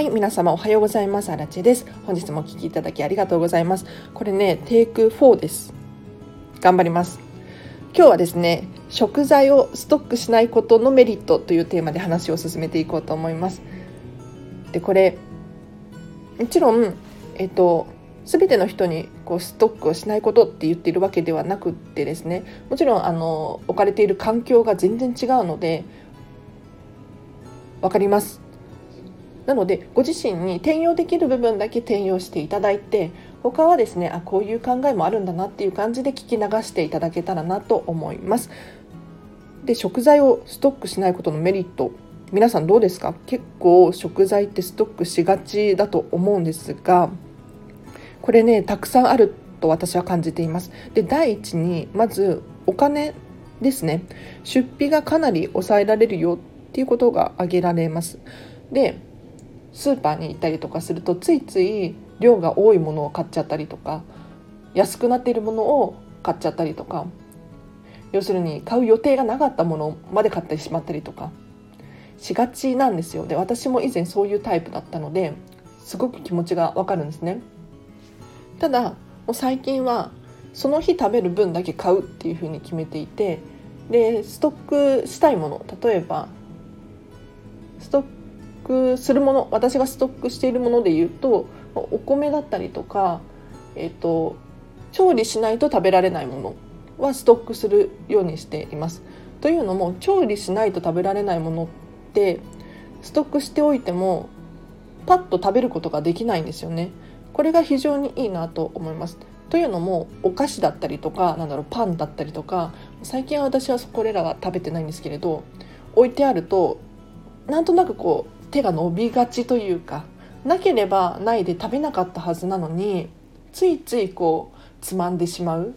はい、皆様おはようございます。アラチェです。本日もお聴きいただきありがとうございます。これね、テイク4です。頑張ります。今日はですね、食材をストックしないことのメリットというテーマで話を進めていこうと思います。で、これ、もちろん、えっと、全ての人にこうストックをしないことって言っているわけではなくってですねもちろんあの置かれている環境が全然違うので分かりますなのでご自身に転用できる部分だけ転用していただいて他はですねあこういう考えもあるんだなっていう感じで聞き流していただけたらなと思います。で食材をストックしないことのメリット。皆さんどうですか？結構食材ってストックしがちだと思うんですがこれねたくさんあると私は感じています。で第一にまずお金ですね。出費がかなり抑えられるよっていうことが挙げられます。でスーパーに行ったりとかするとついつい量が多いものを買っちゃったりとか安くなっているものを買っちゃったりとか要するに買う予定がなかったものまで買ってしまったりとかしがちなんですよ。で私も以前そういうタイプだったのですごく気持ちがわかるんですね。ただもう最近はその日食べる分だけ買うっていうふうに決めていてでストックしたいもの例えばストッするもの私がストックしているもので言うとお米だったりとか、えーと、調理しないと食べられないものはストックするようにしています。というのも調理しないと食べられないものってストックしておいてもパッと食べることができないんですよね。これが非常にいいなと思います。というのもお菓子だったりとかなんだろうパンだったりとか最近は私はこれらは食べてないんですけれど置いてあるとなんとなくこう手が伸びがちというかなければないで食べなかったはずなのについついこうつまんでしまう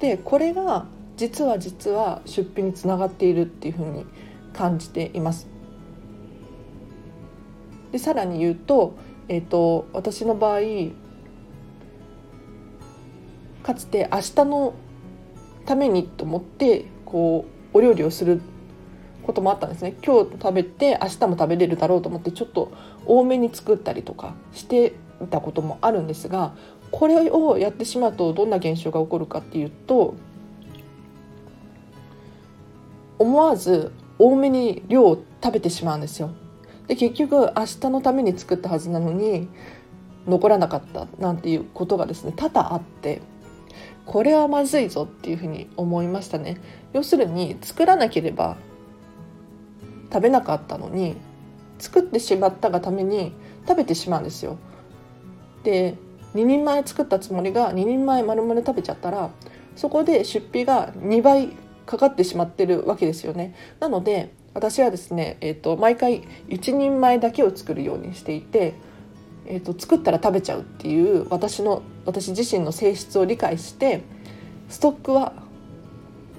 でこれが実は実は出費につながっているっていうふうに感じています。でさらに言うと,、えーと、私の場合かつて明日のためにと思ってこうお料理をすることもあったんですね今日食べて明日も食べれるだろうと思ってちょっと多めに作ったりとかしていたこともあるんですがこれをやってしまうとどんな現象が起こるかっていうと思わず多めに量を食べてしまうんですよ。で結局明日のために作ったはずなのに残らなかったなんていうことがですね多々あってこれはまずいぞっていうふうに思いましたね。要するに作らなければ食べなかったのに作ってしまったがために食べてしまうんですよ。で2人前作ったつもりが2人前丸々食べちゃったらそこで出費が2倍かかってしまってるわけですよね。なので私はですね、えーと、毎回1人前だけを作るようにしていて、えーと作ったら食べちゃうっていう私の私自身の性質を理解してストックは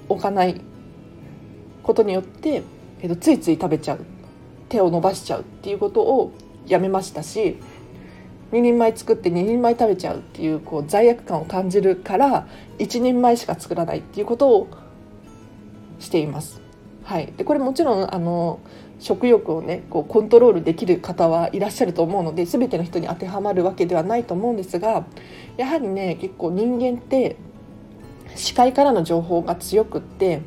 置かないことによってえー、とついつい食べちゃう手を伸ばしちゃうっていうことをやめましたし2人前作って2人前食べちゃうっていうこう罪悪感を感じるから1人前しか作らないっていうことをしています。はい、でこれもちろんあの食欲をねこうコントロールできる方はいらっしゃると思うので全ての人に当てはまるわけではないと思うんですがやはりね結構人間って視界からの情報が強くって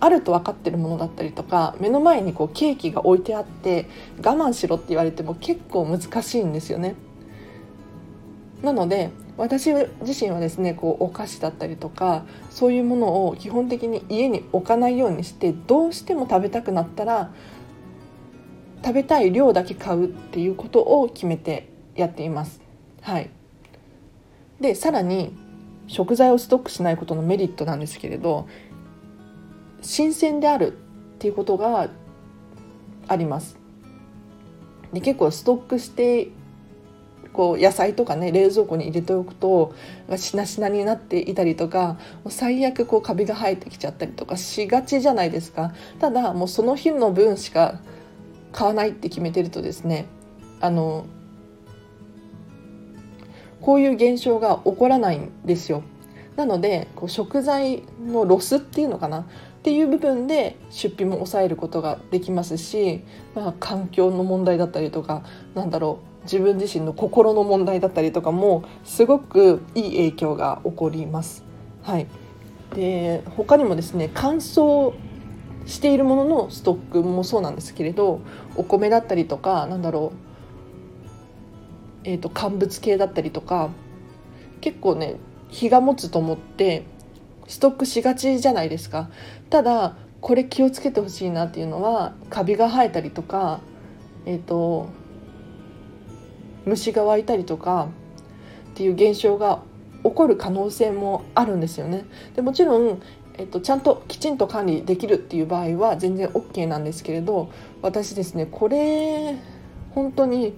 あると分かってるものだったりとか目の前にこうケーキが置いてあって我慢しろって言われても結構難しいんですよね。なので私自身はですねこうお菓子だったりとかそういうものを基本的に家に置かないようにしてどうしても食べたくなったら食べたい量だけ買うっていうことを決めてやっています。はい、でさらに食材をストックしないことのメリットなんですけれど新鮮であるっていうことがあります。で結構ストックしてこう野菜とかね冷蔵庫に入れておくとしなしなになっていたりとか最悪こうカビが生えてきちゃったりとかしがちじゃないですかただもうその日の分しか買わないって決めてるとですねあのこういう現象が起こらないんですよなのでこう食材のロスっていうのかなっていう部分で出費も抑えることができますし、まあ、環境の問題だったりとかなんだろう自分自身の心の問題だったりとかもすごくいい影響が起こります。はい、で他にもですね乾燥しているもののストックもそうなんですけれどお米だったりとかなんだろう、えーと、乾物系だったりとか結構ね日が持つと思ってストックしがちじゃないですかただこれ気をつけてほしいなっていうのはカビが生えたりとかえっ、ー、と虫が湧いたりとかっていう現象が起こる可能性もあるんですよね。でもちろんえっと、ちゃんときちんと管理できるっていう場合は全然 OK なんですけれど私ですねこれ本当に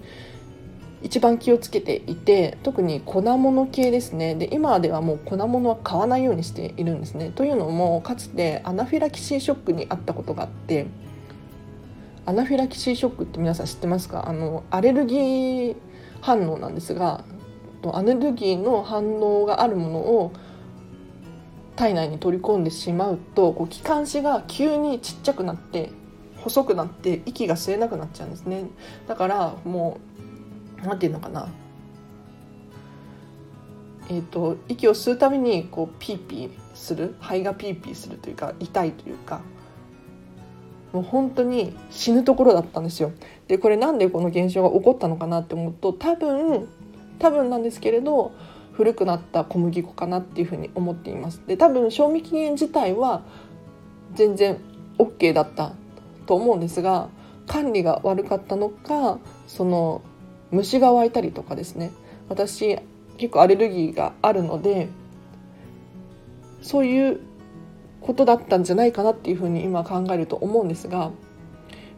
一番気をつけていて特に粉物系ですね。で今ではもう粉物は買わないようにしているんですね。というのもかつてアナフィラキシーショックにあったことがあってアナフィラキシーショックって皆さん知ってますか？あのアレルギー反応なんですがアレルギーの反応があるものを体内に取り込んでしまうとこう気管支が急にちっちゃくなって細くなって息が吸えなくなっちゃうんですね。だからもう何て言うのかな。えーと、息を吸うたびにこうピーピーする肺がピーピーするというか痛いというか。もう本当に死ぬところだったんですよ。でこれなんでこの現象が起こったのかなって思うと多分多分なんですけれど古くなった小麦粉かなっていうふうに思っています。で多分賞味期限自体は全然 OK だったと思うんですが管理が悪かったのかその虫が湧いたりとかですね。私結構アレルギーがあるのでそういうことだったんじゃないかなっていうふうに今考えると思うんですが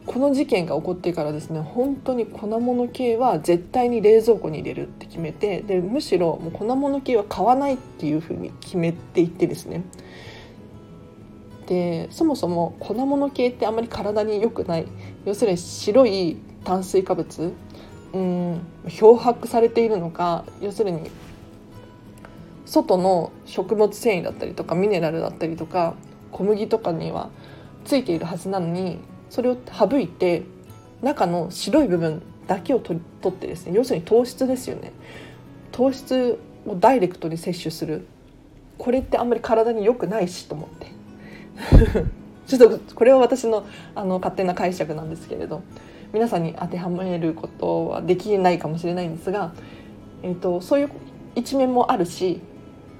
この事件が起こってからですね本当に粉物系は絶対に冷蔵庫に入れるって決めてでむしろもう粉物系は買わないっていうふうに決めていってですね。でそもそも粉物系ってあんまり体に良くない。要するに白い炭水化物うん漂白されているのか要するに外の食物繊維だったりとかミネラルだったりとか小麦とかにはついているはずなのにそれを省いて中の白い部分だけを取ってですね要するに糖質ですよね。糖質をダイレクトに摂取する。これってあんまり体に良くないしと思って。ちょっとこれは私のあの勝手な解釈なんですけれど。皆さんに当てはめることはできないかもしれないんですが、えーと、そういう一面もあるし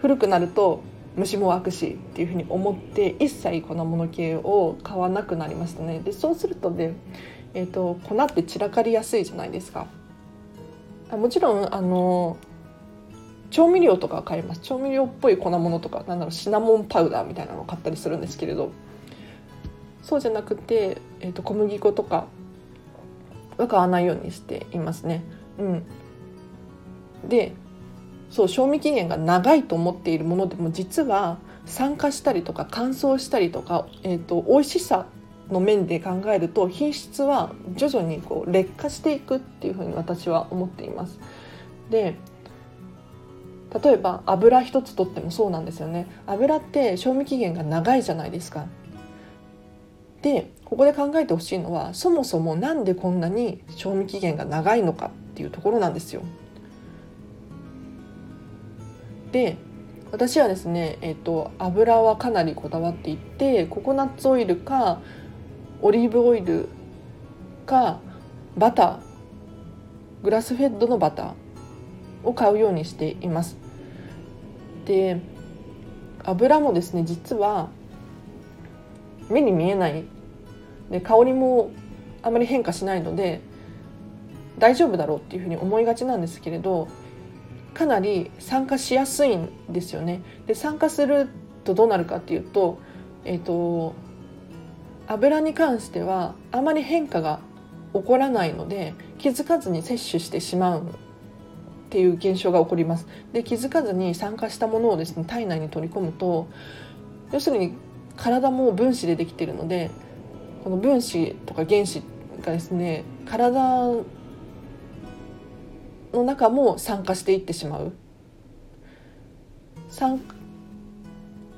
古くなると虫も湧くしっていうふうに思って一切粉物系を買わなくなりましたね。でそうするとね、えーと、粉って散らかりやすいじゃないですか。もちろんあの調味料とか買います。調味料っぽい粉物とかなんだろうシナモンパウダーみたいなのを買ったりするんですけれどそうじゃなくて、えーと、小麦粉とかは買わないようにしていますね。うん、でそう賞味期限が長いと思っているものでも実は酸化したりとか乾燥したりとか、えーと、美味しさの面で考えると品質は徐々にこう劣化していくっていうふうに私は思っています。で例えば油一つとってもそうなんですよね油って賞味期限が長いじゃないですか。でここで考えてほしいのはそもそも何でこんなに賞味期限が長いのかっていうところなんですよ。で私はですね、えーと、油はかなりこだわっていてココナッツオイルかオリーブオイルかバターグラスフェッドのバターを買うようにしています。で油もですね実は目に見えないで香りもあまり変化しないので大丈夫だろうっていうふうに思いがちなんですけれどかなり酸化しやすいんですよね。で酸化するとどうなるかっていうと,、えーと、油に関してはあまり変化が起こらないので気づかずに摂取してしまうっていう現象が起こります。で気づかずに酸化したものをですね体内に取り込むと要するに体も分子でできているのでこの分子とか原子がですね体の中も酸化していってしまう。酸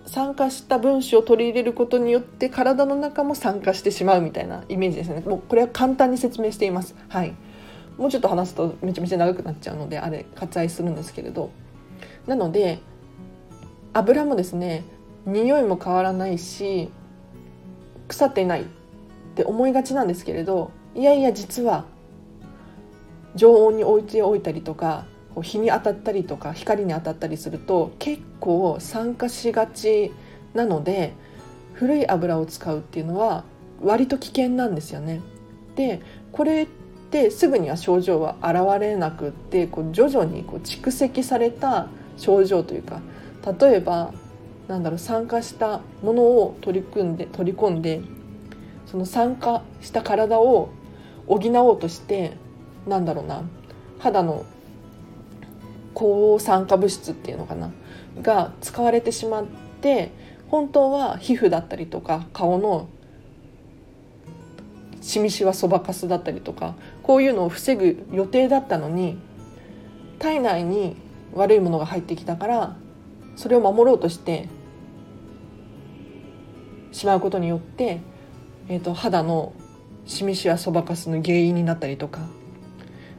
酸化した分子を取り入れることによって体の中も酸化してしまうみたいなイメージですね。もうこれは簡単に説明しています。はい。もうちょっと話すとめちゃめちゃ長くなっちゃうのであれ割愛するんですけれど。なので油もですね匂いも変わらないし腐ってない。って思いがちなんですけれどいやいや実は常温に置いておいたりとか日に当たったりとか光に当たったりすると結構酸化しがちなので古い油を使うっていうのは割と危険なんですよね。でこれってすぐには症状は現れなくってこう徐々にこう蓄積された症状というか例えばなんだろう酸化したものを取り組んで取り込んでその酸化した体を補おうとしてなんだろうな肌の抗酸化物質っていうのかなが使われてしまって本当は皮膚だったりとか顔のしみしわそばかすだったりとかこういうのを防ぐ予定だったのに体内に悪いものが入ってきたからそれを守ろうとしてしまうことによって、えーと、肌のしみしわそばかすの原因になったりとか。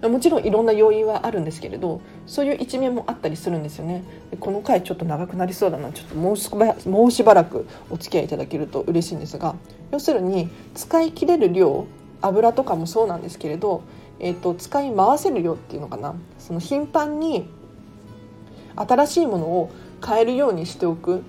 もちろんいろんな要因はあるんですけれどそういう一面もあったりするんですよね。この回ちょっと長くなりそうだな。ちょっともうしばもうしばらくお付き合いいただけると嬉しいんですが要するに使い切れる量油とかもそうなんですけれど、えーと、使い回せる量っていうのかな。その頻繁に新しいものを買えるようにしておく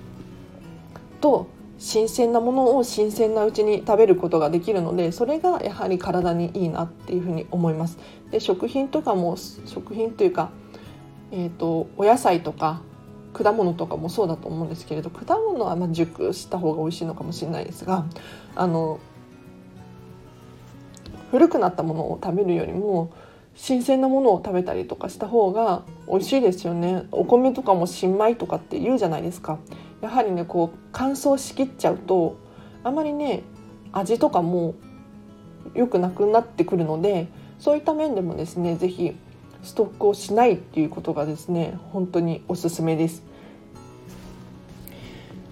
と新鮮なものを新鮮なうちに食べることができるのでそれがやはり体にいいなっていうふうに思います。で食品とかも食品というか、えーと、お野菜とか果物とかもそうだと思うんですけれど果物はま熟した方が美味しいのかもしれないですがあの古くなったものを食べるよりも新鮮なものを食べたりとかした方が美味しいですよねお米とかも新米とかって言うじゃないですかやはりねこう乾燥しきっちゃうとあまりね味とかも良くなくなってくるのでそういった面でもですね是非ストックをしないっていうことがですね本当におすすめです。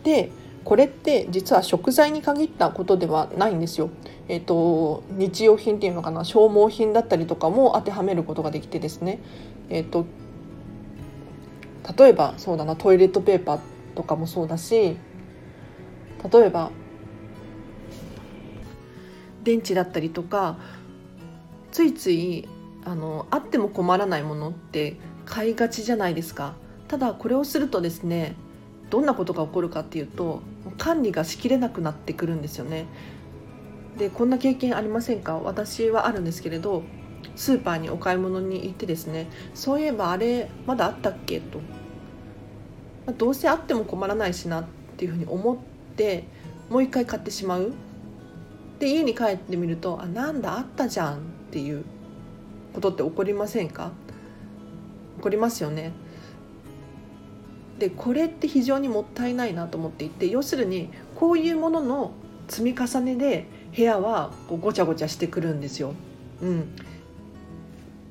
でこれって実は食材に限ったことではないんですよ。えーと、日用品っていうのかな消耗品だったりとかも当てはめることができてですね、えーと例えばそうだなトイレットペーパーとかもそうだし例えば電池だったりとかついついあのあっても困らないものって買いがちじゃないですか。ただこれをするとですねどんなことが起こるかっていうと管理がしきれなくなってくるんですよね。でこんな経験ありませんか？私はあるんですけれどスーパーにお買い物に行ってですねそういえばあれまだあったっけ？とまあ、どうせあっても困らないしなっていうふうに思ってもう一回買ってしまうで家に帰ってみるとあなんだあったじゃんっていうことって起こりませんか？起こりますよね。でこれって非常にもったいないなと思っていて要するにこういうものの積み重ねで部屋はこうごちゃごちゃしてくるんですよ。うん、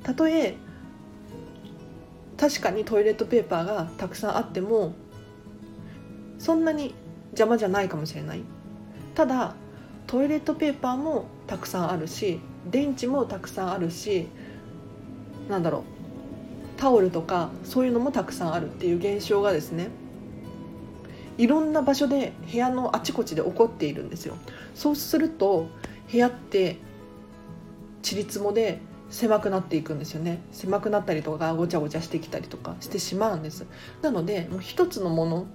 たとえ確かにトイレットペーパーがたくさんあってもそんなに邪魔じゃないかもしれない。ただトイレットペーパーもたくさんあるし電池もたくさんあるしなんだろうタオルとかそういうのもたくさんあるっていう現象がですねいろんな場所で部屋のあちこちで起こっているんですよ。そうすると部屋ってちりつもで狭くなっていくんですよね。狭くなったりとかごちゃごちゃしてきたりとかしてしまうんです。なのでもう一つのもの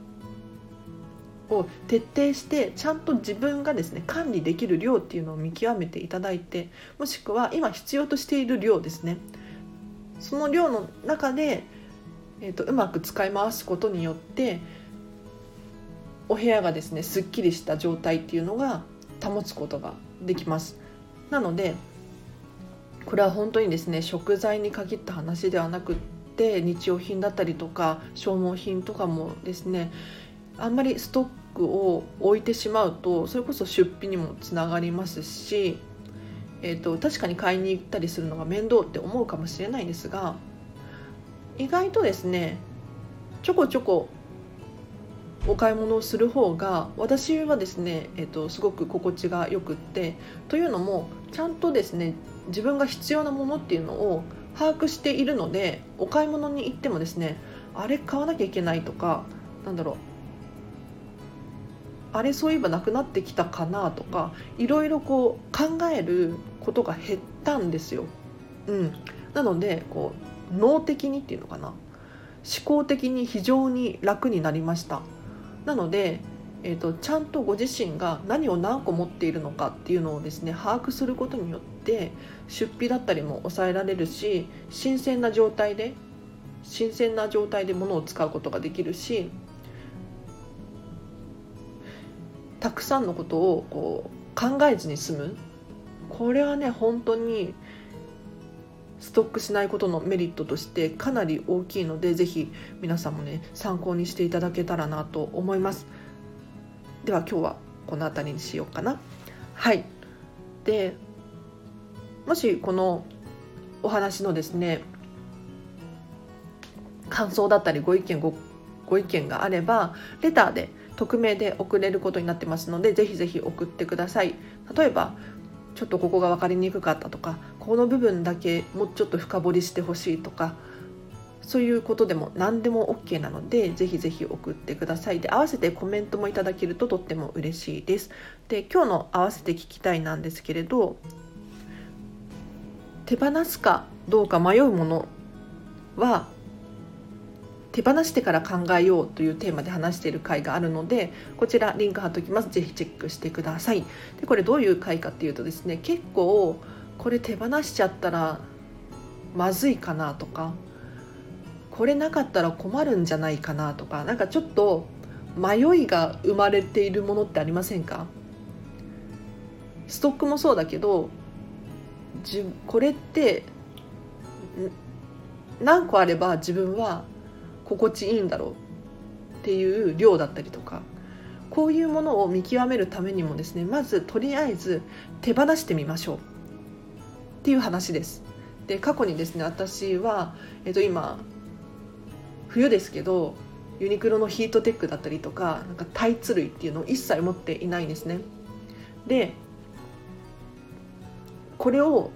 を徹底してちゃんと自分がですね管理できる量っていうのを見極めていただいてもしくは今必要としている量ですね。その量の中で、えーと、とうまく使い回すことによってお部屋がですねすっきりした状態っていうのが保つことができます。なのでこれは本当にですね食材に限った話ではなくって日用品だったりとか消耗品とかもですねあんまりストックを置いてしまうとそれこそ出費にもつながりますし、えーと、確かに買いに行ったりするのが面倒って思うかもしれないんですが意外とですねちょこちょこお買い物をする方が私はですね、えーと、すごく心地がよくってというのもちゃんとですね自分が必要なものっていうのを把握しているのでお買い物に行ってもですねあれ買わなきゃいけないとかなんだろうあれそういえばなくなってきたかなとかいろいろこう考えることが減ったんですよ。うん、なのでこう脳的にっていうのかな思考的に非常に楽になりました。なので、えーと、ちゃんとご自身が何を何個持っているのかっていうのをですね把握することによって出費だったりも抑えられるし新鮮な状態で新鮮な状態で物を使うことができるしたくさんのことをこう考えずに済む。これはね本当にストックしないことのメリットとしてかなり大きいのでぜひ皆さんもね参考にしていただけたらなと思います。では今日はこの辺りにしようかな。はい。でもしこのお話のですね感想だったりご意見ごご意見があればレターで匿名で送れることになってますのでぜひぜひ送ってください。例えばちょっとここが分かりにくかったとかこの部分だけもうちょっと深掘りしてほしいとかそういうことでも何でも OK なのでぜひぜひ送ってください。で合わせてコメントもいただけるととっても嬉しいです。で今日の合わせて聞きたいなんですけれど手放すかどうか迷うものは手放してから考えようというテーマで話している回があるのでこちらリンク貼っておきます。ぜひチェックしてください。でこれどういう回かっていうとですね結構これ手放しちゃったらまずいかなとかこれなかったら困るんじゃないかなとかなんかちょっと迷いが生まれているものってありませんか？ストックもそうだけどじこれって何個あれば自分は心地いいんだろうっていう量だったりとかこういうものを見極めるためにもですねまずとりあえず手放してみましょうっていう話です。で過去にですね私は、えっと、今冬ですけどユニクロのヒートテックだったりとかなんかタイツ類っていうのを一切持っていないんですね。でこれを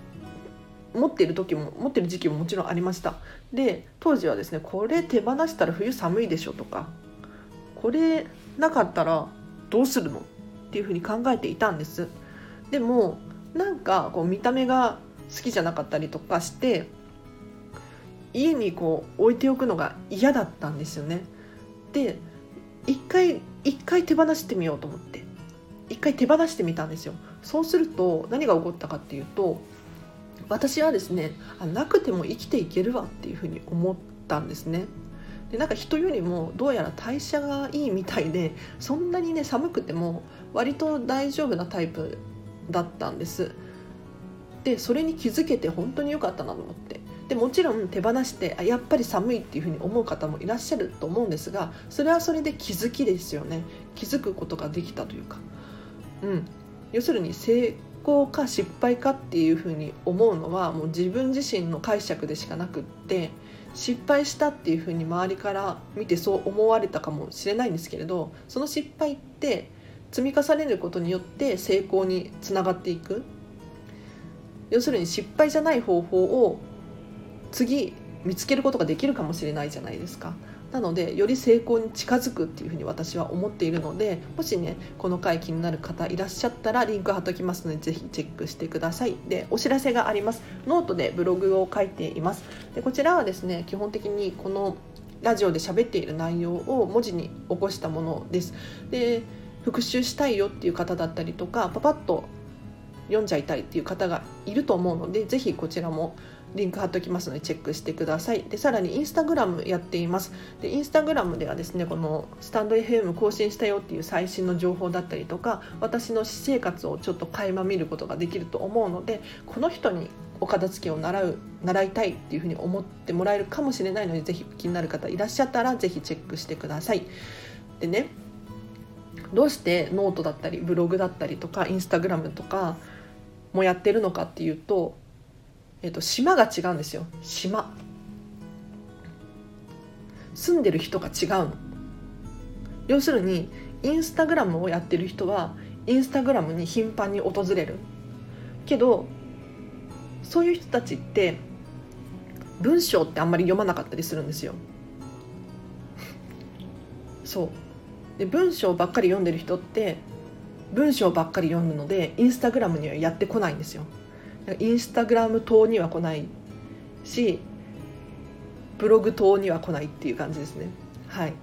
持ってる時も持ってる時期ももちろんありました。で当時はですねこれ手放したら冬寒いでしょとかこれなかったらどうするのっていうふうに考えていたんです。でもなんかこう見た目が好きじゃなかったりとかして家にこう置いておくのが嫌だったんですよね。で一回一回手放してみようと思って。一回手放してみたんですよ。そうすると何が起こったかっていうと私はですねあなくても生きていけるわっていうふうに思ったんですね。でなんか人よりもどうやら代謝がいいみたいでそんなにね寒くても割と大丈夫なタイプだったんです。でそれに気づけて本当に良かったなと思ってでもちろん手放してあやっぱり寒いっていうふうに思う方もいらっしゃると思うんですがそれはそれで気づきですよね気づくことができたというか、うん、要するに成功か失敗かっていうふうに思うのはもう自分自身の解釈でしかなくって失敗したっていうふうに周りから見てそう思われたかもしれないんですけれどその失敗って積み重ねることによって成功につながっていく要するに失敗じゃない方法を次見つけることができるかもしれないじゃないですか。なのでより成功に近づくっていうふうに私は思っているのでもしねこの回気になる方いらっしゃったらリンク貼っときますのでぜひチェックしてください。でお知らせがあります。ノートでブログを書いています。でこちらはですね基本的にこのラジオで喋っている内容を文字に起こしたものです。で復習したいよっていう方だったりとかパパッと読んじゃいたいっていう方がいると思うのでぜひこちらもリンク貼っておきますのでチェックしてください。でさらにインスタグラムやっています。でインスタグラムではですねこのスタンド FM 更新したよっていう最新の情報だったりとか私の私生活をちょっと垣間見ることができると思うのでこの人にお片付けを習う習いたいっていうふうに思ってもらえるかもしれないのでぜひ気になる方いらっしゃったらぜひチェックしてください。でねどうしてノートだったりブログだったりとかインスタグラムとかもやってるのかっていうとえっと、島が違うんですよ。島。住んでる人が違うの。要するにインスタグラムをやってる人はインスタグラムに頻繁に訪れる。けどそういう人たちって文章ってあんまり読まなかったりするんですよ。そう。で文章ばっかり読んでる人って文章ばっかり読むのでインスタグラムにはやってこないんですよ。インスタグラム等には来ないしブログ等には来ないっていう感じですね。はい。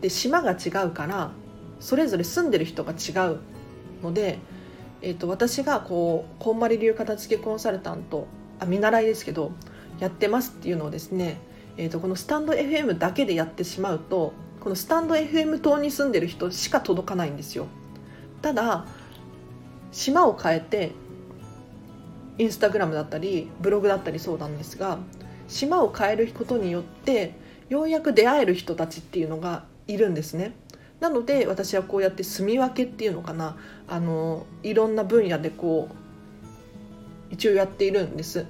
で島が違うからそれぞれ住んでる人が違うので、えーと、私がこうこんまり流片付けコンサルタントあ見習いですけどやってますっていうのをですね、えーと、このスタンド FM だけでやってしまうとこのスタンド FM 島に住んでる人しか届かないんですよ。ただ島を変えてインスタグラムだったりブログだったりそうなんですが島を変えることによってようやく出会える人たちっていうのがいるんですね。なので私はこうやって住み分けっていうのかなあのいろんな分野でこう一応やっているんです。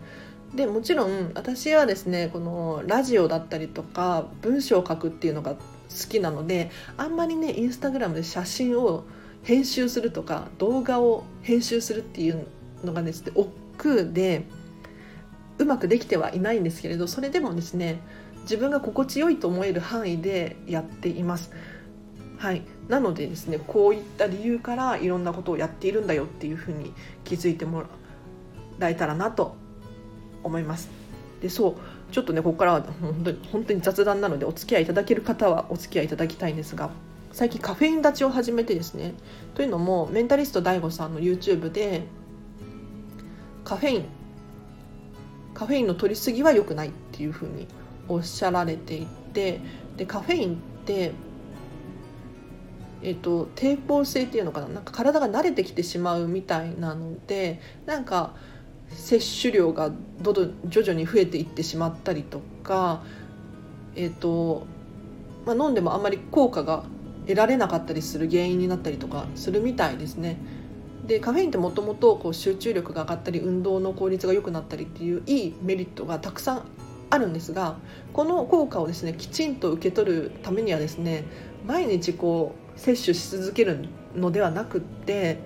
でもちろん私はですねこのラジオだったりとか文章を書くっていうのが好きなのであんまりねインスタグラムで写真を編集するとか動画を編集するっていうのがですね億劫でうまくできてはいないんですけれどそれでもですね自分が心地よいと思える範囲でやっています。はい、なのでですねこういった理由からいろんなことをやっているんだよっていうふうに気づいてもらえたらなと思います。でそうちょっとねここからは本当に本当に雑談なのでお付き合いいただける方はお付き合いいただきたいんですが最近カフェイン立ちを始めてですねというのもメンタリスト DAIGO さんの YouTube でカフェインカフェインの取りすぎは良くないっていうふうにおっしゃられていてでカフェインってえっと、抵抗性っていうのかな？なんか体が慣れてきてしまうみたいなのでなんか摂取量がどど徐々に増えていってしまったりとか、えっとまあ、飲んでもあんまり効果が得られなかったりする原因になったりとかするみたいですね。でカフェインってもともと集中力が上がったり運動の効率が良くなったりっていういいメリットがたくさんあるんですがこの効果をですねきちんと受け取るためにはですね毎日こう摂取し続けるのではなくって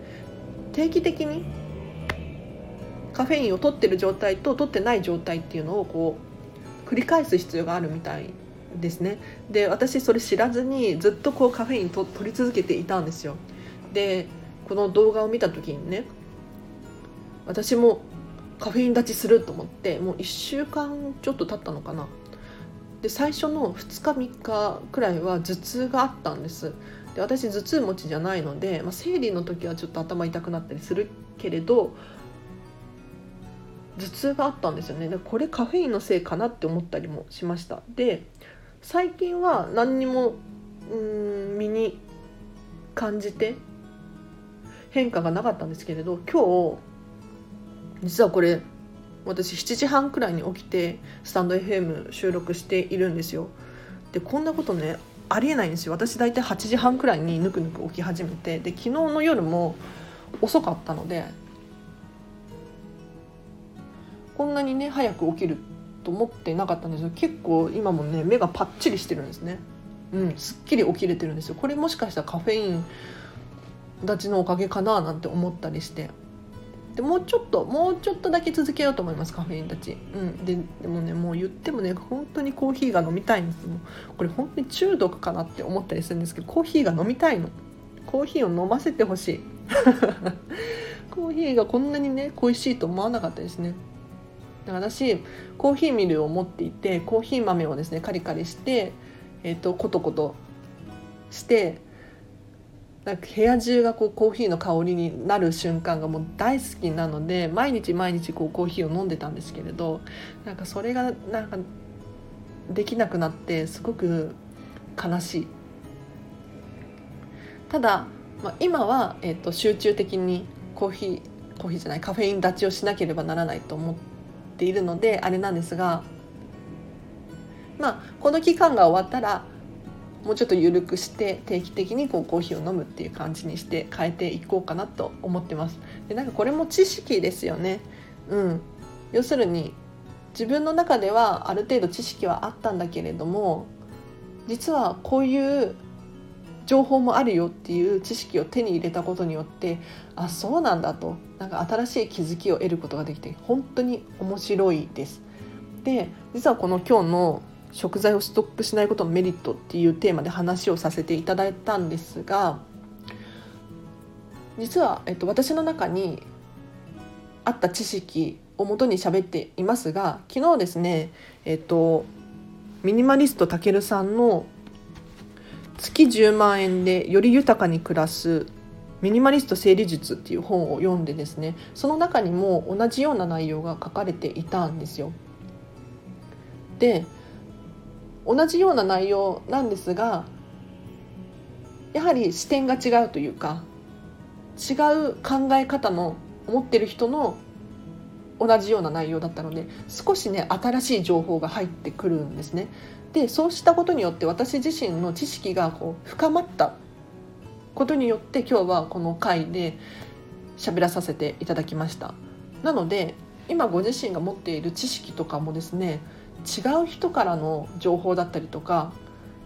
定期的にカフェインを取ってる状態と取ってない状態っていうのをこう繰り返す必要があるみたいですね。で私それ知らずにずっとこうカフェインと取り続けていたんですよ。でこの動画を見た時にね私もカフェイン立ちすると思ってもう1週間ちょっと経ったのかな。で最初の2日3日くらいは頭痛があったんです。で私頭痛持ちじゃないので、まあ、生理の時はちょっと頭痛くなったりするけれど頭痛があったんですよね。でこれカフェインのせいかなって思ったりもしました。で最近は何にもうん身に感じて変化がなかったんですけれど今日実はこれ私7時半くらいに起きてスタンド FM 収録しているんですよ。でこんなことねありえないんですよ。私大体8時半くらいにぬくぬく起き始めてで昨日の夜も遅かったのでこんなにね早く起きると思ってなかったんですけど結構今もね目がパッチリしてるんですね。うんすっきり起きれてるんですよ。これもしかしたらカフェイン立ちのおかげかななんて思ったりして。でもうちょっともうちょっとだけ続けようと思いますカフェインたち、うん、ででもねもう言ってもね本当にコーヒーが飲みたいんですもこれ本当に中毒かなって思ったりするんですけどコーヒーが飲みたいの。コーヒーを飲ませてほしい。コーヒーがこんなにね恋しいと思わなかったですね。だから私コーヒーミルを持っていてコーヒー豆をですねカリカリして、えーとコトコトしてなんか部屋中がこうコーヒーの香りになる瞬間がもう大好きなので毎日毎日こうコーヒーを飲んでたんですけれどなんかそれがなんかできなくなってすごく悲しい。ただ、まあ、今は、えーと、集中的にコーヒーコーヒーじゃないカフェイン立ちをしなければならないと思っているのであれなんですがまあこの期間が終わったらもうちょっと緩くして定期的にこうコーヒーを飲むっていう感じにして変えていこうかなと思ってます。でなんかこれも知識ですよね。うん。要するに自分の中ではある程度知識はあったんだけれども実はこういう情報もあるよっていう知識を手に入れたことによってあそうなんだと。なんか新しい気づきを得ることができて本当に面白いです。で実はこの今日の食材をストックしないことのメリットっていうテーマで話をさせていただいたんですが実は、えっと、私の中にあった知識をもとに喋っていますが昨日ですねえっとミニマリストたけるさんの月10万円でより豊かに暮らすミニマリスト整理術っていう本を読んでですねその中にも同じような内容が書かれていたんですよ。で同じような内容なんですがやはり視点が違うというか違う考え方の持ってる人の同じような内容だったので少しね新しい情報が入ってくるんですね。でそうしたことによって私自身の知識がこう深まったことによって今日はこの回で喋らさせていただきました。なので今ご自身が持っている知識とかもですね違う人からの情報だったりとか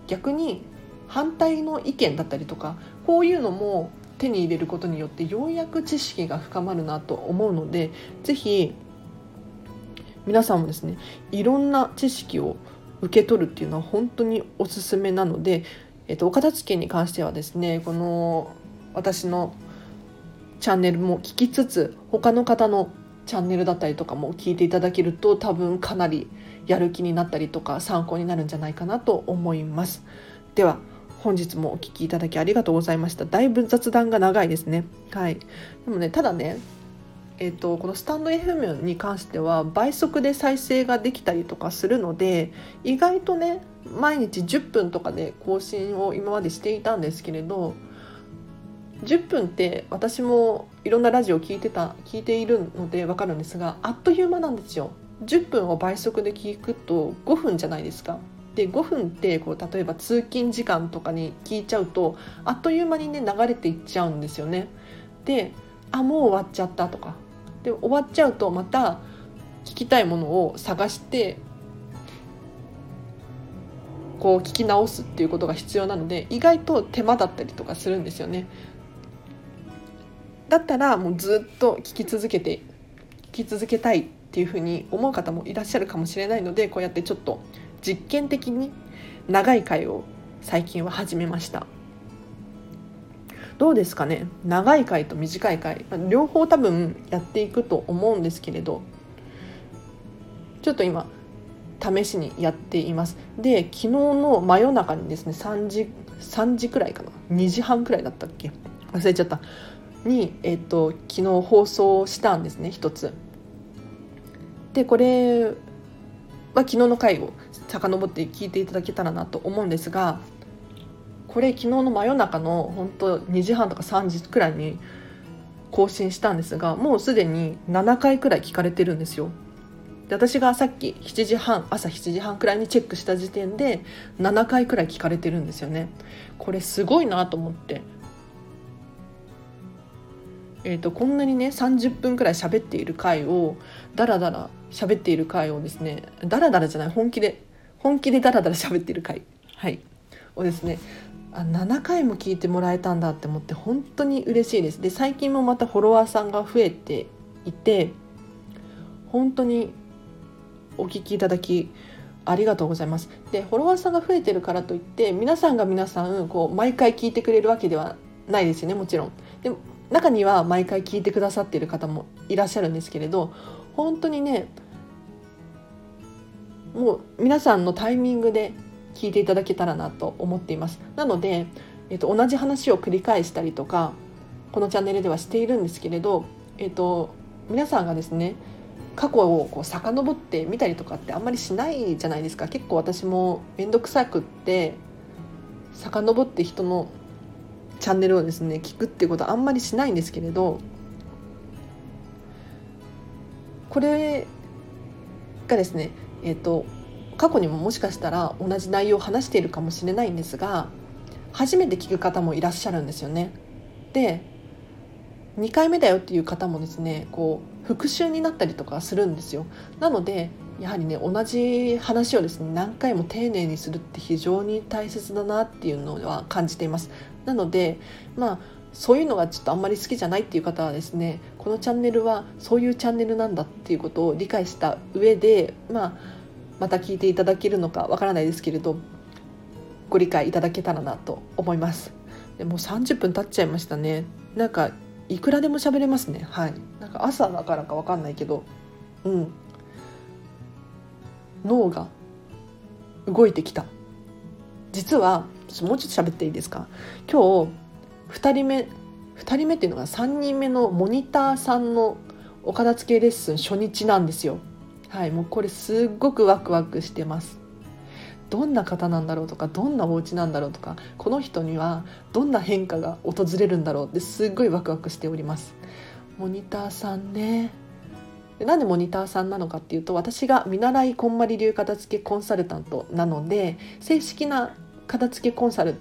逆に反対の意見だったりとかこういうのも手に入れることによってようやく知識が深まるなと思うので是非皆さんもですねいろんな知識を受け取るっていうのは本当におすすめなので、えっと、お片付けに関してはですねこの私のチャンネルも聞きつつ他の方のチャンネルだったりとかも聞いていただけると多分かなりやる気になったりとか参考になるんじゃないかなと思います。では本日もお聴きいただきありがとうございました。だいぶ雑談が長いですね。はい。でもね、ただね、えーと、このスタンド FM に関しては倍速で再生ができたりとかするので意外とね毎日10分とかで更新を今までしていたんですけれど10分って私もいろんなラジオ聞いてた聞いているので分かるんですがあっという間なんですよ。10分を倍速で聞くと5分じゃないですか。で5分ってこう例えば通勤時間とかに聞いちゃうとあっという間にね流れていっちゃうんですよね。であもう終わっちゃったとかで終わっちゃうとまた聞きたいものを探してこう聞き直すっていうことが必要なので意外と手間だったりとかするんですよね。だったらもうずっと聞き続けて聞き続けたいっていうふうに思う方もいらっしゃるかもしれないのでこうやってちょっと実験的に長い回を最近は始めました。どうですかね？長い回と短い回両方多分やっていくと思うんですけれどちょっと今試しにやっています。で昨日の真夜中にですね3時3時くらいかな？2時半くらいだったっけ？忘れちゃった。に、えーと、と昨日放送したんですね一つ。でこれは昨日の回を遡って聞いていただけたらなと思うんですがこれ昨日の真夜中の本当2時半とか3時くらいに更新したんですがもうすでに7回くらい聞かれてるんですよ。で私がさっき7時半朝7時半くらいにチェックした時点で7回くらい聞かれてるんですよね。これすごいなと思って。えーと、こんなにね30分くらい喋っている回をダラダラ喋っている回をですねダラダラじゃない本気で本気でダラダラ喋っている回、はい、をですねあ7回も聞いてもらえたんだって思って本当に嬉しいです。で最近もまたフォロワーさんが増えていて本当にお聞きいただきありがとうございます。でフォロワーさんが増えてるからといって皆さんが皆さんこう毎回聞いてくれるわけではないですよねもちろん。中には毎回聞いてくださっている方もいらっしゃるんですけれど本当にねもう皆さんのタイミングで聞いていただけたらなと思っています。なので、えっと、同じ話を繰り返したりとかこのチャンネルではしているんですけれど、えっと、皆さんがですね過去をこう遡ってみたりとかってあんまりしないじゃないですか。結構私も面倒くさくって遡って人のチャンネルをですね聞くっていうことはあんまりしないんですけれどこれがですねえっ、と過去にももしかしたら同じ内容を話しているかもしれないんですが初めて聞く方もいらっしゃるんですよね。で2回目だよっていう方もですねこう復習になったりとかするんですよ。なのでやはりね同じ話をですね何回も丁寧にするって非常に大切だなっていうのは感じていますなのでまあそういうのがちょっとあんまり好きじゃないっていう方はですねこのチャンネルはそういうチャンネルなんだっていうことを理解した上で、まあ、また聞いていただけるのかわからないですけれどご理解いただけたらなと思います。でもう30分経っちゃいましたね。なんかいくらでも喋れますね。はい。なんか朝だからかわかんないけどうん。脳が動いてきた。実はちょっと喋っていいですか？今日2人目2人目っていうのが3人目のモニターさんのお片付けレッスン初日なんですよ。はいもうこれすっごくワクワクしてます。どんな方なんだろうとかどんなお家なんだろうとかこの人にはどんな変化が訪れるんだろうってすっごいワクワクしております。モニターさんね。なんでモニターさんなのかっていうと私が見習いこんまり流片付けコンサルタントなので正式な片付けコンサル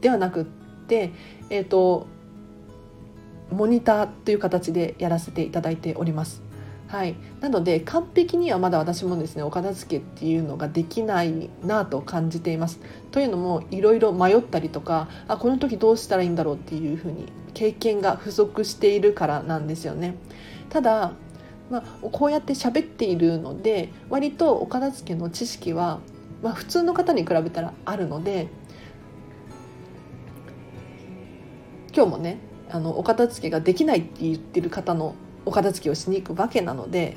ではなくって、えーと、モニターという形でやらせていただいております。はい、なので完璧にはまだ私もですねお片付けっていうのができないなと感じています。というのもいろいろ迷ったりとかあこの時どうしたらいいんだろうっていうふうに経験が不足しているからなんですよね。ただまあ、こうやって喋っているので割とお片付けの知識は、まあ、普通の方に比べたらあるので今日もねあのお片付けができないって言ってる方のお片付けをしに行くわけなので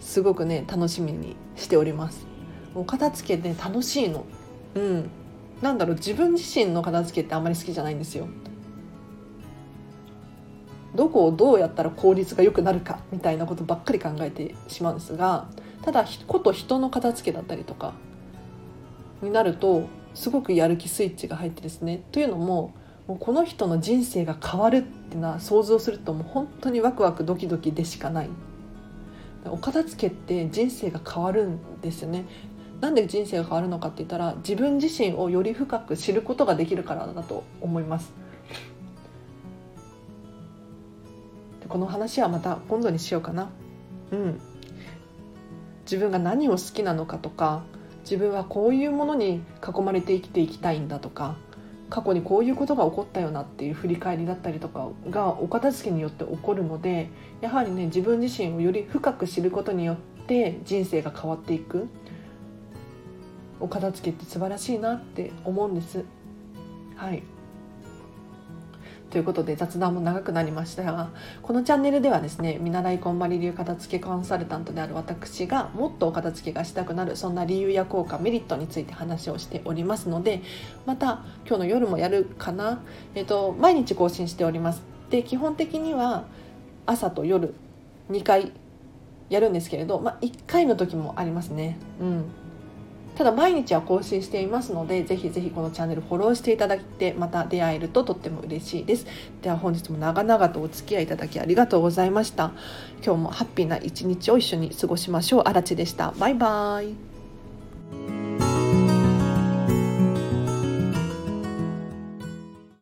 すごくね楽しみにしております。お片付けね楽しいの。うん。なんだろう自分自身の片付けってあんまり好きじゃないんですよ。どこをどうやったら効率が良くなるかみたいなことばっかり考えてしまうんですがただこと人の片付けだったりとかになるとすごくやる気スイッチが入ってですねというのももうこの人の人生が変わるっていうのは想像するともう本当にワクワクドキドキでしかない。お片付けって人生が変わるんですよね。なんで人生が変わるのかって言ったら自分自身をより深く知ることができるからだと思います。この話はまた今度にしようかな。うん。自分が何を好きなのかとか自分はこういうものに囲まれて生きていきたいんだとか過去にこういうことが起こったよなっていう振り返りだったりとかがお片付けによって起こるのでやはりね自分自身をより深く知ることによって人生が変わっていくお片付けって素晴らしいなって思うんです。はいということで雑談も長くなりましたがこのチャンネルではですね見習いこんまり流片付けコンサルタントである私がもっとお片付けがしたくなるそんな理由や効果メリットについて話をしておりますのでまた今日の夜もやるかな、えーと、毎日更新しております。で基本的には朝と夜2回やるんですけれど、まあ、1回の時もありますね。うん。ただ毎日は更新していますのでぜひぜひこのチャンネルフォローしていただいてまた出会えるととっても嬉しいです。では本日も長々とお付き合いいただきありがとうございました。今日もハッピーな一日を一緒に過ごしましょう。あらでした。バイバーイ。